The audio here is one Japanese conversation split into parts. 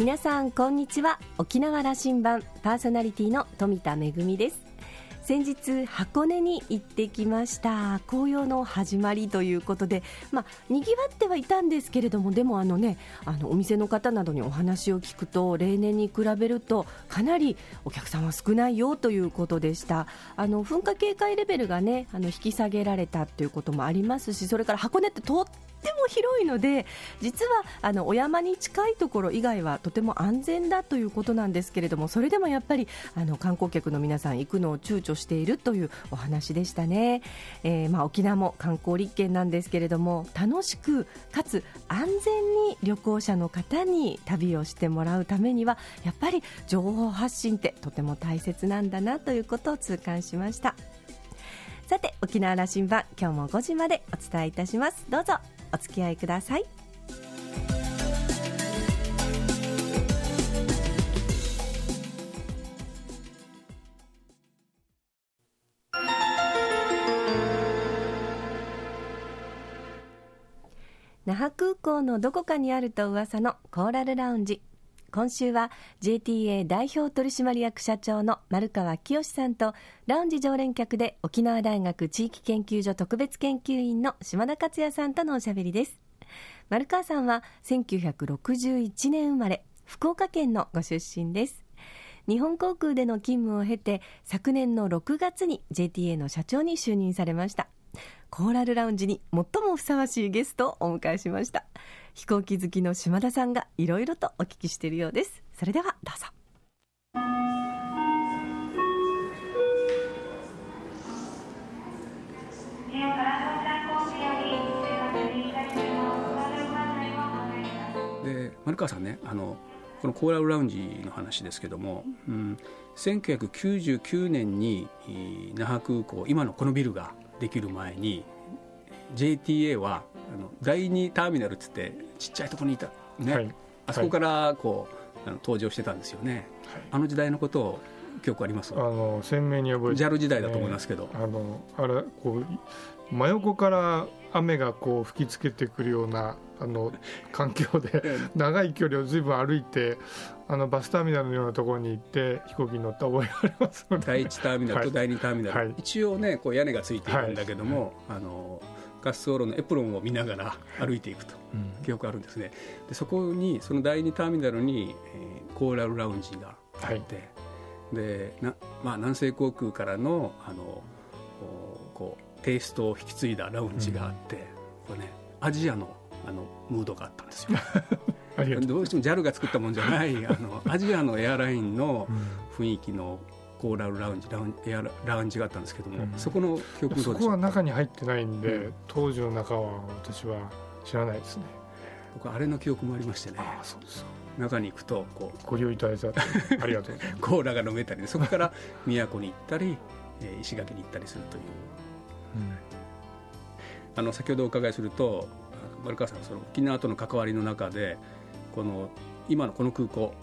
皆さんこんにちは。沖縄羅針盤パーソナリティの富田恵です。先日箱根に行ってきました。紅葉の始まりということでまあ賑わってはいたんですけれどもでもあのねあのお店の方などにお話を聞くと例年に比べるとかなりお客さんは少ないよということでした。あの噴火警戒レベルがねあの引き下げられたということもありますしそれから箱根ってとっても広いので実はあのお山に近いところ以外はとても安全だということなんですけれどもそれでもやっぱりあの観光客の皆さん行くのを躊躇しているというお話でしたね、えー、まあ、沖縄も観光立県なんですけれども楽しくかつ安全に旅行者の方に旅をしてもらうためにはやっぱり情報発信ってとても大切なんだなということを痛感しました。さて沖縄羅針盤今日も5時までお伝えいたします。どうぞ。お付き合いください。那覇空港のどこかにあると噂のコーラルラウンジ。今週は JTA 代表取締役社長の丸川清さんとラウンジ常連客で沖縄大学地域研究所特別研究員の島田克也さんとのおしゃべりです。丸川さんは1961年生まれ福岡県のご出身です。日本航空での勤務を経て昨年の6月に JTA の社長に就任されました。コーラルラウンジに最もふさわしいゲストをお迎えしました。飛行機好きの島田さんがいろいろとお聞きしているようです。それではどうぞ。で丸川さんねあのこのコーラルラウンジの話ですけども、うん、1999年に那覇空港今のこのビルができる前に JTA はあの第2ターミナルっつってちっちゃいところにいた、ね、はい、あそこからこう、あの登場してたんですよね、はい、あの時代のことを記憶あります？あの鮮明に覚えて、JAL 時代だと思いますけど、あのあれこう真横から雨がこう吹きつけてくるようなあの 環境で長い距離をずいぶん歩いてあのバスターミナルのようなところに行って飛行機に乗った覚えがあります第1ターミナルと第2ターミナル、はい、一応ねこう屋根がついているんだけども、はい、あの滑走路のエプロンを見ながら歩いていくと、記憶あるんですね。でそこにその第2ターミナルに、えー、コーラルラウンジがあって、はい、でな、まあ、南西航空からのあのこうテイストを引き継いだラウンジがあって、これねアジアのあのムードがあったんですよ。どうしても JAL が作ったもんじゃないあのアジアのエアラインの雰囲気のコーラルラウンジラウンエアラウンジがあったんですけども、うん、そこの記憶そこは中に入ってないんで、うん、当時の中は私は知らないですね。僕あれの記憶もありましてね。あそうです中に行くとこうご利用いただいたありがとう。コーラが飲めたりそこから宮古に行ったり、えー、石垣に行ったりするという、うん、あの先ほどお伺いすると丸川さんその沖縄との関わりの中でこの今のこの空港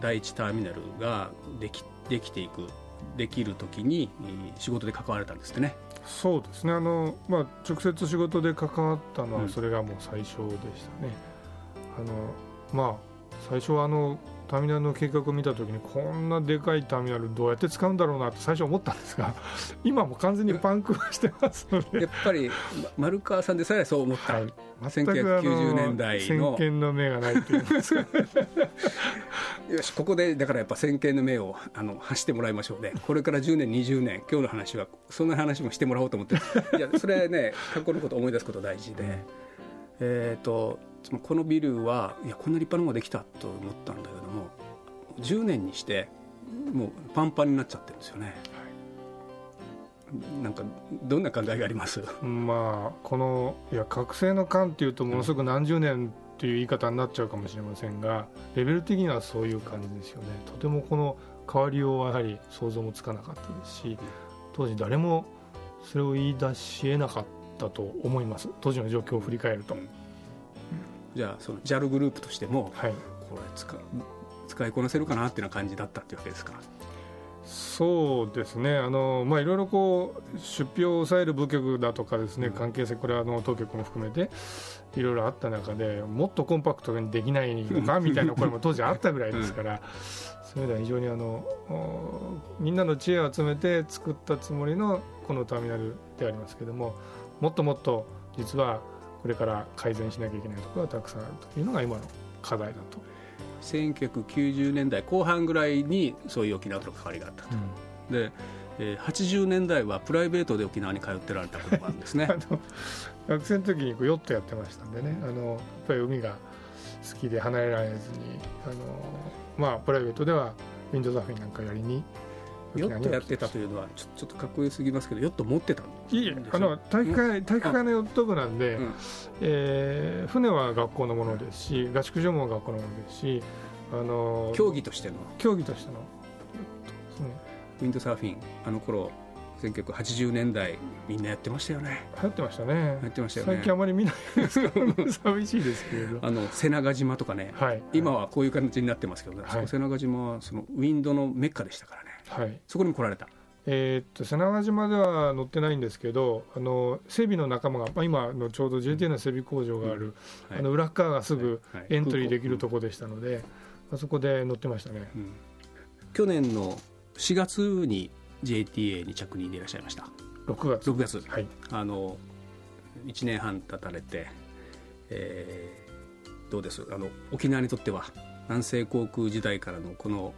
第一ターミナルができできていくできる時に仕事で関われたんですってね。そうですね。あの、まあ、直接仕事で関わったのはそれがもう最初でしたね、うん、あのまあ最初はあのターミナルの計画を見たときにこんなでかいターミナルどうやって使うんだろうなって最初思ったんですが 今も完全にパンクしてますので。やっぱり丸川さんでさえそう思った、はい、1990年代の。先見の目がないといいますかよしここでだからやっぱ先見の目をあの発してもらいましょうね。これから10年20年今日の話はそんな話もしてもらおうと思って。いやそれね過去のことを思い出すこと大事で、えっ、ー、とこのビルはいやこんな立派なのができたと思ったんだけども10年にしてもうパンパンになっちゃってるんですよね、はい、なんかどんな考えがあります？まあこのいや覚醒の間っていうとものすごく何十年っていう言い方になっちゃうかもしれませんがレベル的にはそういう感じですよね。とてもこの変わりようはやはり想像もつかなかったですし当時誰もそれを言い出し得なかったと思います。当時の状況を振り返ると。じゃあその JAL グループとしても、はい、これ使使いこなせるかなっていうような感じだったっていうわけですか？そうですね。あの、まあ、いろいろこう出費を抑える部局だとかですね関係性これはあの当局も含めていろいろあった中でもっとコンパクトにできないのかみたいな声も当時あったぐらいですから。そういう意味では非常にあのみんなの知恵を集めて作ったつもりのこのターミナルでありますけれどももっともっと実はこれから改善しなきゃいけないところがたくさんあるというのが今の課題だと。1990年代後半ぐらいにそういう沖縄との関わりがあったと、うん、で、えー、80年代はプライベートで沖縄に通ってられたこともあるんですね。学生の時にヨットやってましたんでね。あのやっぱり海が好きで離れられずにあの、まあ、プライベートではウィンドサーフィンなんかやりにヨットやってたというのはちょちょっとかっこよすぎますけどヨット持ってたんいえあの体育会体育会のヨット部なんで、うん、えー、船は学校のものですし合宿所も学校のものですしあの競技としての。競技としての、ウィンドサーフィンあの頃1980年代みんなやってましたよね。流行ってましたね。やってましたよね。最近あまり見ないですから寂しいですけれど。あの瀬長島とかね、はい、今はこういう形になってますけど、ね、はい、瀬長島はそのウィンドのメッカでしたからね、はい、そこにも来られた。えー、っと瀬長島では乗ってないんですけどあの整備の仲間が、まあ、今のちょうど JTA の整備工場がある、うん。はい、あの裏側がすぐエントリーできるところでしたので、あそこで乗ってましたね、うん、去年の4月に JTA に着任でいらっしゃいました。6月。6月、はい、あの1年半経たれて、えー、どうです？あの沖縄にとっては南西航空時代からのこの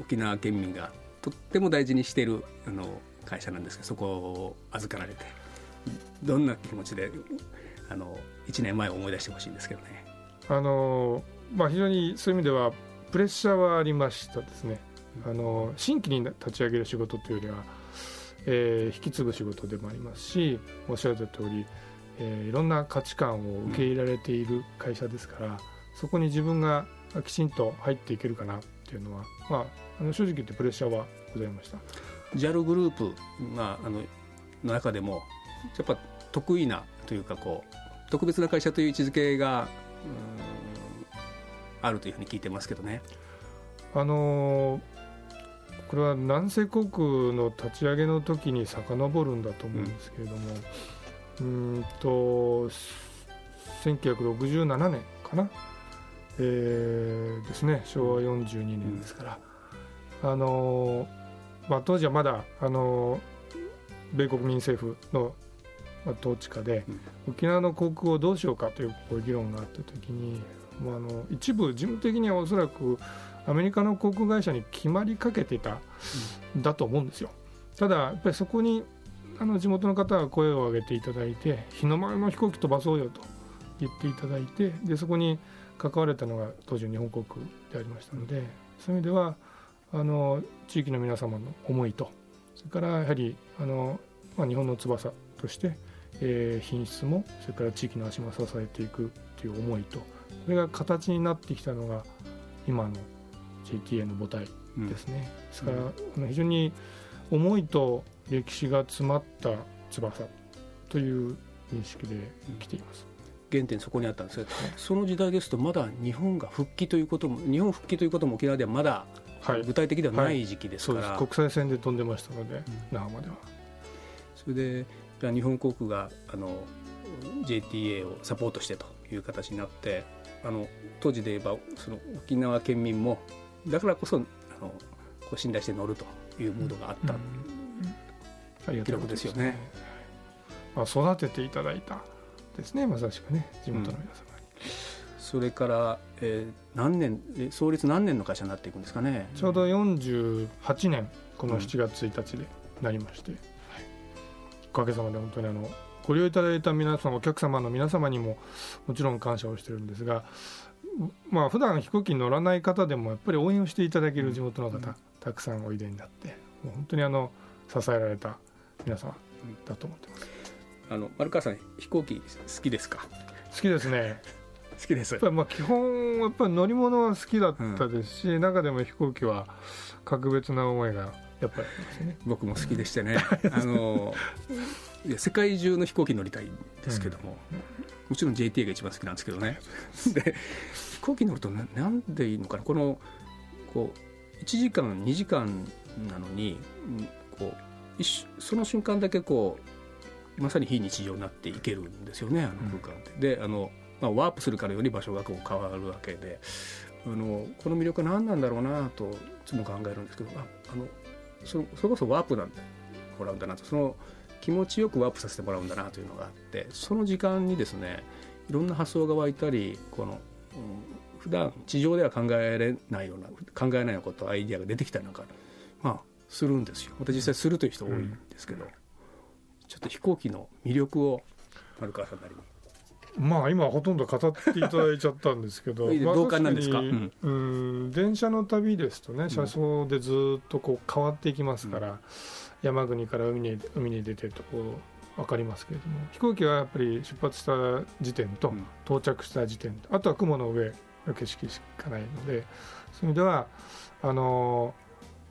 沖縄県民がとっても大事にしているあの会社なんですけどそこを預かられてどんな気持ちであの1年前を思い出してほしいんですけどね。あのまあ、非常にそういう意味ではプレッシャーはありましたですね。あの新規に立ち上げる仕事というよりは、えー、引き継ぐ仕事でもありますしおっしゃった通り、えー、いろんな価値観を受け入れられている会社ですから、うん、そこに自分がきちんと入っていけるかなっていうのは、まあ、あの正直言ってプレッシャーはございました JAL グループがあのの中でもやっぱ得意なというかこう特別な会社という位置づけがあるというふうに聞いてますけどね。あのーこれは南西航空の立ち上げの時に遡るんだと思うんですけれども、うん、んと1967年かな、えー、ですね昭和42年ですから、うん、あのまあ、当時はまだあの米国民政府の統治下で、うん、沖縄の航空をどうしようかというこう議論があった時に、まあ、あの一部事務的にはおそらくアメリカの航空会社に決まりかけてたんだと思うんですよ。ただやっぱりそこにあの地元の方が声を上げていただいて日の丸の飛行機飛ばそうよと言っていただいてでそこに関われたのが当時日本航空でありましたのでそういう意味ではあの地域の皆様の思いとそれからやはりあの、まあ、日本の翼として、えー、品質もそれから地域の足も支えていくという思いとそれが形になってきたのが今の JTA の母体ですね、うん、ですから、うん、非常に思いと歴史が詰まった翼という認識で来ています。原点そこにあったんですが、その時代ですとまだ日本が復帰ということも日本復帰ということも沖縄ではまだ具体的ではない時期ですから、はい。はい、国際線で飛んでましたので、うん、那覇までは。それで日本航空があの JTA をサポートしてという形になってあの当時で言えばその沖縄県民もだからこそあのこう信頼して乗るというムードがあった、うん、記録ですよね。まあ、育てていただいたですねまさしくね地元の皆様に。うん、それから、えー、何年創立何年の会社になっていくんですかね。ちょうど48年この7月1日でなりまして、うんはい、おかげさまで本当にあのご利用いただいた皆さんお客様の皆様にももちろん感謝をしてるんですがまあ普段飛行機に乗らない方でもやっぱり応援をしていただける地元の方、うん、たくさんおいでになってもう本当にあの支えられた皆様だと思ってます。あの丸川さん飛行機好きですか？好きですね好きです。やっぱまあ基本やっぱり乗り物は好きだったですし、うん、中でも飛行機は格別な思いがやっぱりね。僕も好きでしてね。あのいや世界中の飛行機乗りたいんですけども、うん、もちろん JTA が一番好きなんですけどね。で飛行機乗るとななんでいいのかな？このこう1時間2時間なのに、こう一その瞬間だけこうまさに非日常になっていけるんですよねあの空間って。であのまあ、ワープするからより場所がこう変わるわけであのこの魅力は何なんだろうなといつも考えるんですけどああのそそれこそワープなんもらうんだなと。その気持ちよくワープさせてもらうんだなというのがあってその時間にですねいろんな発想が湧いたりこの、うん、普段地上では考えれないような考えないようなことアイディアが出てきたりなんか、まあ、するんですよ。また実際するという人多いんですけど、うん、ちょっと飛行機の魅力を丸川さんなりに。まあ今ほとんど語っていただいちゃったんですけど 同感なんですか、うん、うん電車の旅ですとね車窓でずっとこう変わっていきますから、うん、山国から海に海に出てるとこう分かりますけれども飛行機はやっぱり出発した時点と到着した時点と、あとは雲の上の景色しかないのでそういう意味ではあの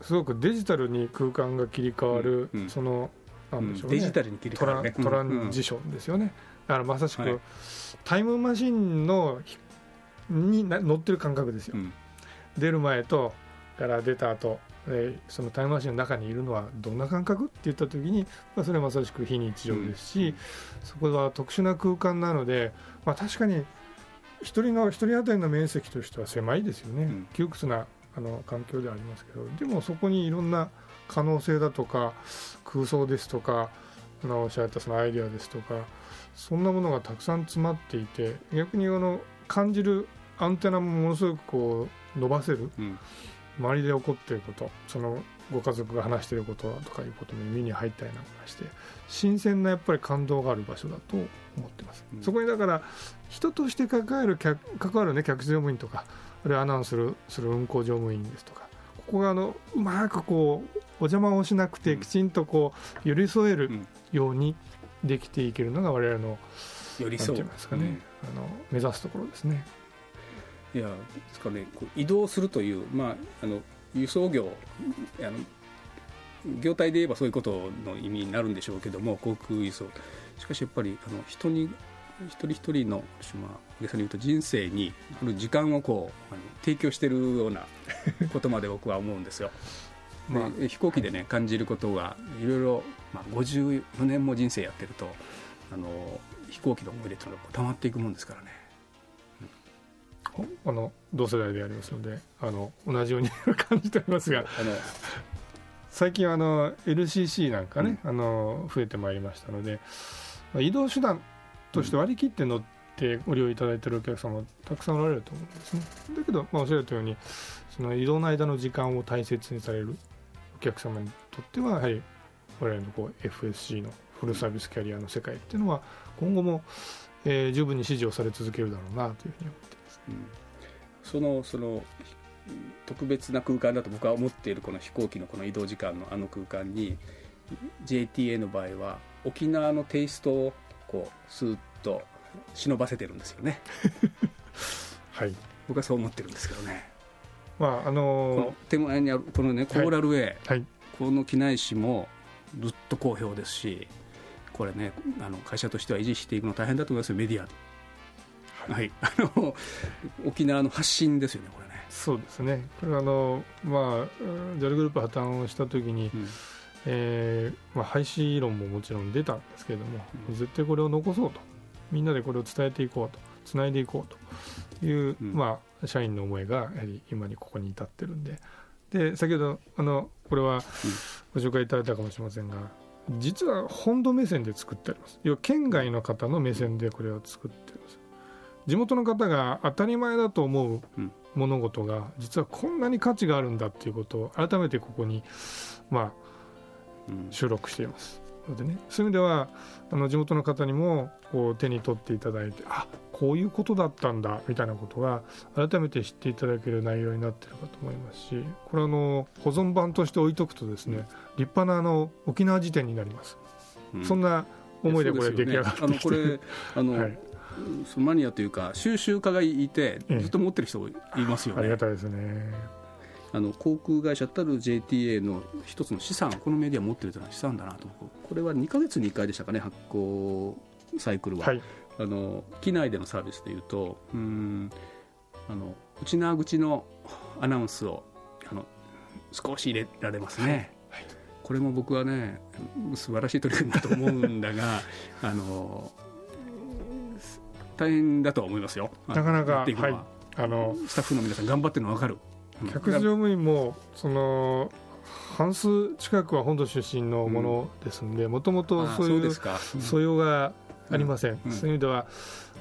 すごくデジタルに空間が切り替わる、うん、そのなんでしょうね、デジタルに切り替わる、ね、トランジションですよね、だからまさしく、はい、タイムマシンのに乗ってる感覚ですよ、うん、出る前とから出た後でそのタイムマシンの中にいるのはどんな感覚って言った時に、まあ、それはまさしく非日常ですし、うん、そこは特殊な空間なので、まあ、確かに一人の一人当たりの面積としては狭いですよね、うん、窮屈なあの環境ではありますけどでもそこにいろんな可能性だとか空想ですとかあのおっしゃったそのアイデアですとかそんなものがたくさん詰まっていて逆にあの感じるアンテナもものすごくこう伸ばせる、うん、周りで起こっていることそのご家族が話していることとかいうことも耳に入ったりなんかして新鮮なやっぱり感動がある場所だと思ってます、うん、そこにだから人として関わる関わるね客室乗務員とかあるいはアナウンスするする運行乗務員ですとかここがあのうまくこうお邪魔をしなくてきちんとこう寄り添えるようにできていけるのが我々の寄り添うですかね、うん、あの目指すところですね。いやですかね移動するという、まあ、あの輸送業あの業態で言えばそういうことの意味になるんでしょうけども航空輸送しかしやっぱりあの人に一人一人の、まあ、大げさに言うと人生に時間をこうあの提供しているようなことまで僕は思うんですよ。まあ、飛行機でね感じることがいろいろ、まあ、54年も人生やってるとあの飛行機の思い出っていうのがたまっていくもんですからね。あの同世代でありますのであの同じように感じておりますが。最近あの LCC なんかね、うん、あの増えてまいりましたので移動手段として割り切って乗ってご利用いただいているお客様たくさんおられると思うんですね。だけど、まあ、おっしゃるようにその移動の間の時間を大切にされるお客様にとってはやはり我々のこう FSC のフルサービスキャリアの世界っていうのは今後も、えー、十分に支持をされ続けるだろうなというふうに思っています、うん、そのその特別な空間だと僕は思っているこの飛行機のこの移動時間のあの空間に JTA の場合は沖縄のテイストをこうスーッと忍ばせてるんですよね。はい。僕はそう思ってるんですけどね。まああのー、この手前にあるこのねコーラルウェイ、はい。はい、この機内紙もずっと好評ですしこれねあの会社としては維持していくの大変だと思いますよ。メディア。はい、あの沖縄の発信ですよねこれね。そうですね。これはあのまあ JAL グループ破綻をした時に、うん。えーまあ、廃止論ももちろん出たんですけれども、うん、絶対これを残そうとみんなでこれを伝えていこうとつないでいこうと。いう、うん、まあ社員の思いがやはり今にここに至ってるんで。で先ほどあのこれはご紹介いただいたかもしれませんが実は本土目線で作ってあります。要は県外の方の目線でこれを作ってます。地元の方が当たり前だと思う物事が実はこんなに価値があるんだっていうことを改めてここにまあ収録していますのでねそういう意味ではあの地元の方にもこう手に取っていただいてあこういうことだったんだみたいなことが改めて知っていただける内容になっているかと思いますしこれあの保存版として置いとくとですね、立派なあの沖縄辞典になります、うん、そんな思いでこれ出来上がってね、あのこれあの、はい。マニアというか収集家がいてずっと持ってる人いますよね、ありがたいですねあの航空会社たる JTA の一つの資産このメディア持ってるというのは資産だなと。これは2か月に1回でしたかね発行サイクルは、はい、あの機内でのサービスでいうとうんあの内縄口のアナウンスをあの少し入れられますね、はい、これも僕はね素晴らしい取り組みだと思うんだが あの大変だとは思いますよ。なかなか、はい、あのスタッフの皆さん頑張ってるの分かる客室乗務員もその半数近くは本土出身のものですのでもともとそういう素養がありません、うん、そういう意味では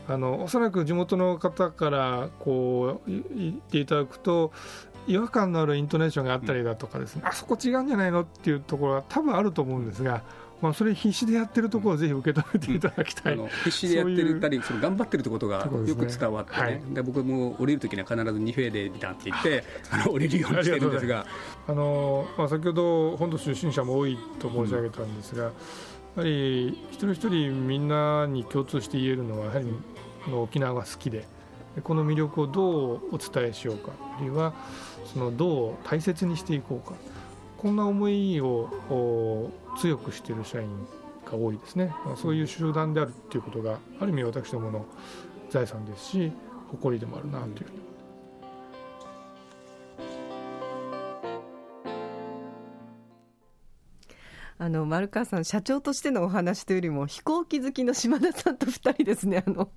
あのおそらく地元の方からこう言っていただくと違和感のあるイントネーションがあったりだとかですね、うん、あそこ違うんじゃないの？っていうところは多分あると思うんですが、まあ、それ必死でやってるところをぜひ受け止めていただきたい、うん、必死でやってるたりその頑張ってるってことがよく伝わってね、ねはい、で僕も降りるときには必ず2フェーでビタンって言ってあの降りるようにしてるんですが。あの、まあ、先ほど本土出身者も多いと申し上げたんですが、やはり一人一人みんなに共通して言えるのはやはり沖縄が好きでこの魅力をどうお伝えしようかあるいはそのどう大切にしていこうかこんな思いを強くしている社員が多いですね、まあ、そういう集団であるっていうことがある意味私どもの財産ですし誇りでもあるなというふうにあの丸川さん、社長としてのお話というよりも、飛行機好きの島田さんと2人ですね、あの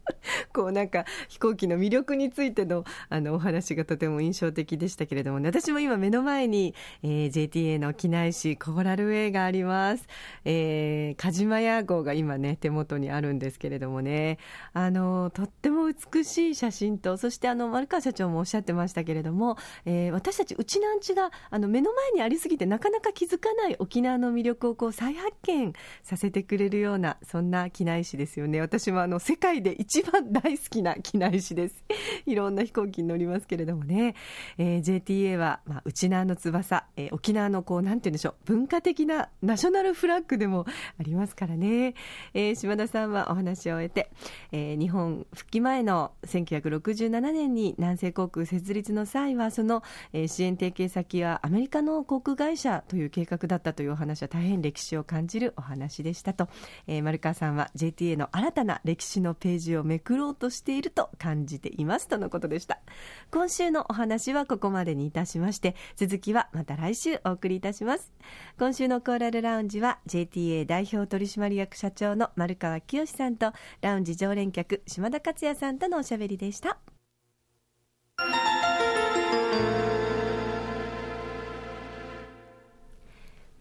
こうなんか飛行機の魅力についてのあのお話がとても印象的でしたけれども、ね、私も今、目の前に、えー、JTA の機内紙、コーラルウェイがあります、えー、鹿島屋号が今ね、手元にあるんですけれどもね、あのとっても美しい写真と、そしてあの丸川社長もおっしゃってましたけれども、えー、私たち、うちなんちがあの目の前にありすぎて、なかなか気づかない沖縄の魅力をこう再発見させてくれるようなそんな機内紙ですよね。私はあの世界で一番大好きな機内紙です。いろんな飛行機に乗りますけれどもね、えー、JTA は、まあ、内縄の翼、えー、沖縄のこうなんて言うんでしょう。文化的なナショナルフラッグでもありますからね、えー、島田さんはお話を終えて、えー、日本復帰前の1967年に南西航空設立の際はその、えー、支援提携先はアメリカの航空会社という計画だったというお話は大変歴史を感じるお話でしたと、えー、丸川さんは JTA の新たな歴史のページをめくろうとしていると感じていますとのことでした。今週のお話はここまでにいたしまして続きはまた来週お送りいたします。今週のコーラルラウンジは JTA 代表取締役社長の丸川清さんとラウンジ常連客島田克也さんとのおしゃべりでした。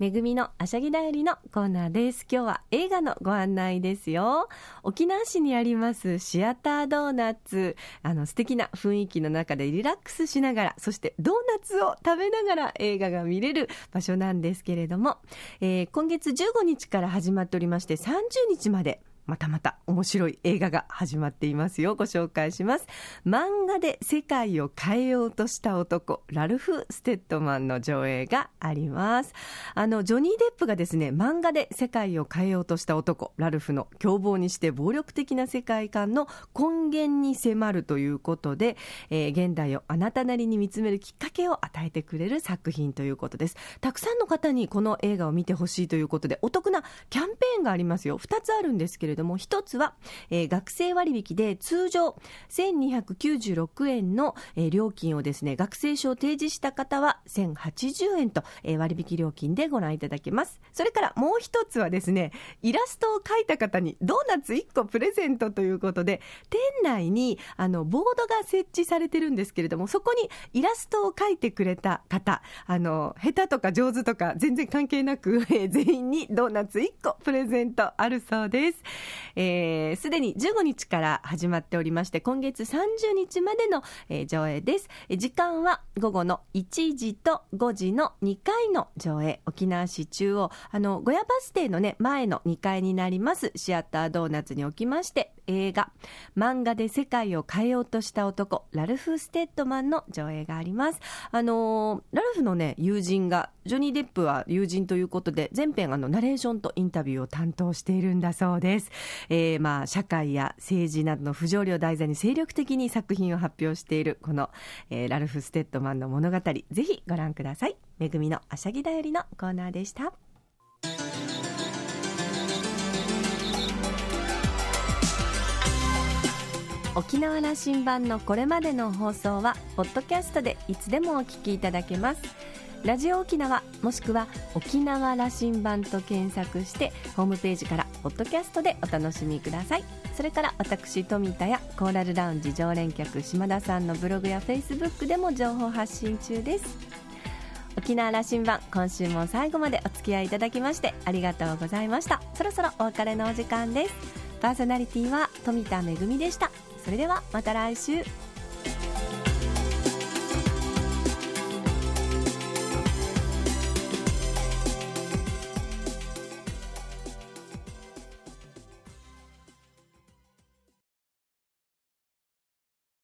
めぐみのあしゃぎだよりのコーナーです。今日は映画のご案内ですよ。沖縄市にありますシアタードーナツ。あの素敵な雰囲気の中でリラックスしながら、そしてドーナツを食べながら映画が見れる場所なんですけれども、えー、今月15日から始まっておりまして30日までまたまた面白い映画が始まっていますよ。ご紹介します。漫画で世界を変えようとした男、ラルフ・ステッドマンの上映があります。あの、ジョニー・デップがですね、漫画で世界を変えようとした男、ラルフの凶暴にして暴力的な世界観の根源に迫るということで、えー、現代をあなたなりに見つめるきっかけを与えてくれる作品ということです。たくさんの方にこの映画を見てほしいということで、お得なキャンペーンがありますよ。2つあるんですけれど、れども、一つは、えー、学生割引で通常1296円の、えー、料金をですね、学生証を提示した方は1080円と、えー、割引料金でご覧いただけます。それからもう一つはですね、イラストを描いた方にドーナツ1個プレゼントということで、店内にあのボードが設置されてるんですけれども、そこにイラストを描いてくれた方、あの、下手とか上手とか全然関係なく、えー、全員にドーナツ1個プレゼントあるそうです。す、えー、で、に15日から始まっておりまして、今月30日までの、えー、上映です。時間は午後の1時と5時の2回の上映、沖縄市中央、あの、小屋バス停のね、前の2階になります、シアタードーナツにおきまして、映画、漫画で世界を変えようとした男、ラルフ・ステッドマンの上映があります。あのー、ラルフのね、友人が、ジョニー・デップは友人ということで、全編あの、ナレーションとインタビューを担当しているんだそうです。えー、まあ、社会や政治などの不条理を題材に精力的に作品を発表している、この、えー、ラルフ・ステッドマンの物語、ぜひご覧ください。めぐみのあしゃぎだよりのコーナーでした。沖縄羅針盤のこれまでの放送はポッドキャストでいつでもお聞きいただけます。ラジオ沖縄もしくは沖縄羅針盤と検索してホームページからポッドキャストでお楽しみください。それから私富田やコーラルラウンジ常連客島田さんのブログやフェイスブックでも情報発信中です。沖縄羅針盤今週も最後までお付き合いいただきましてありがとうございました。そろそろお別れのお時間です。パーソナリティは富田恵でした。それではまた来週。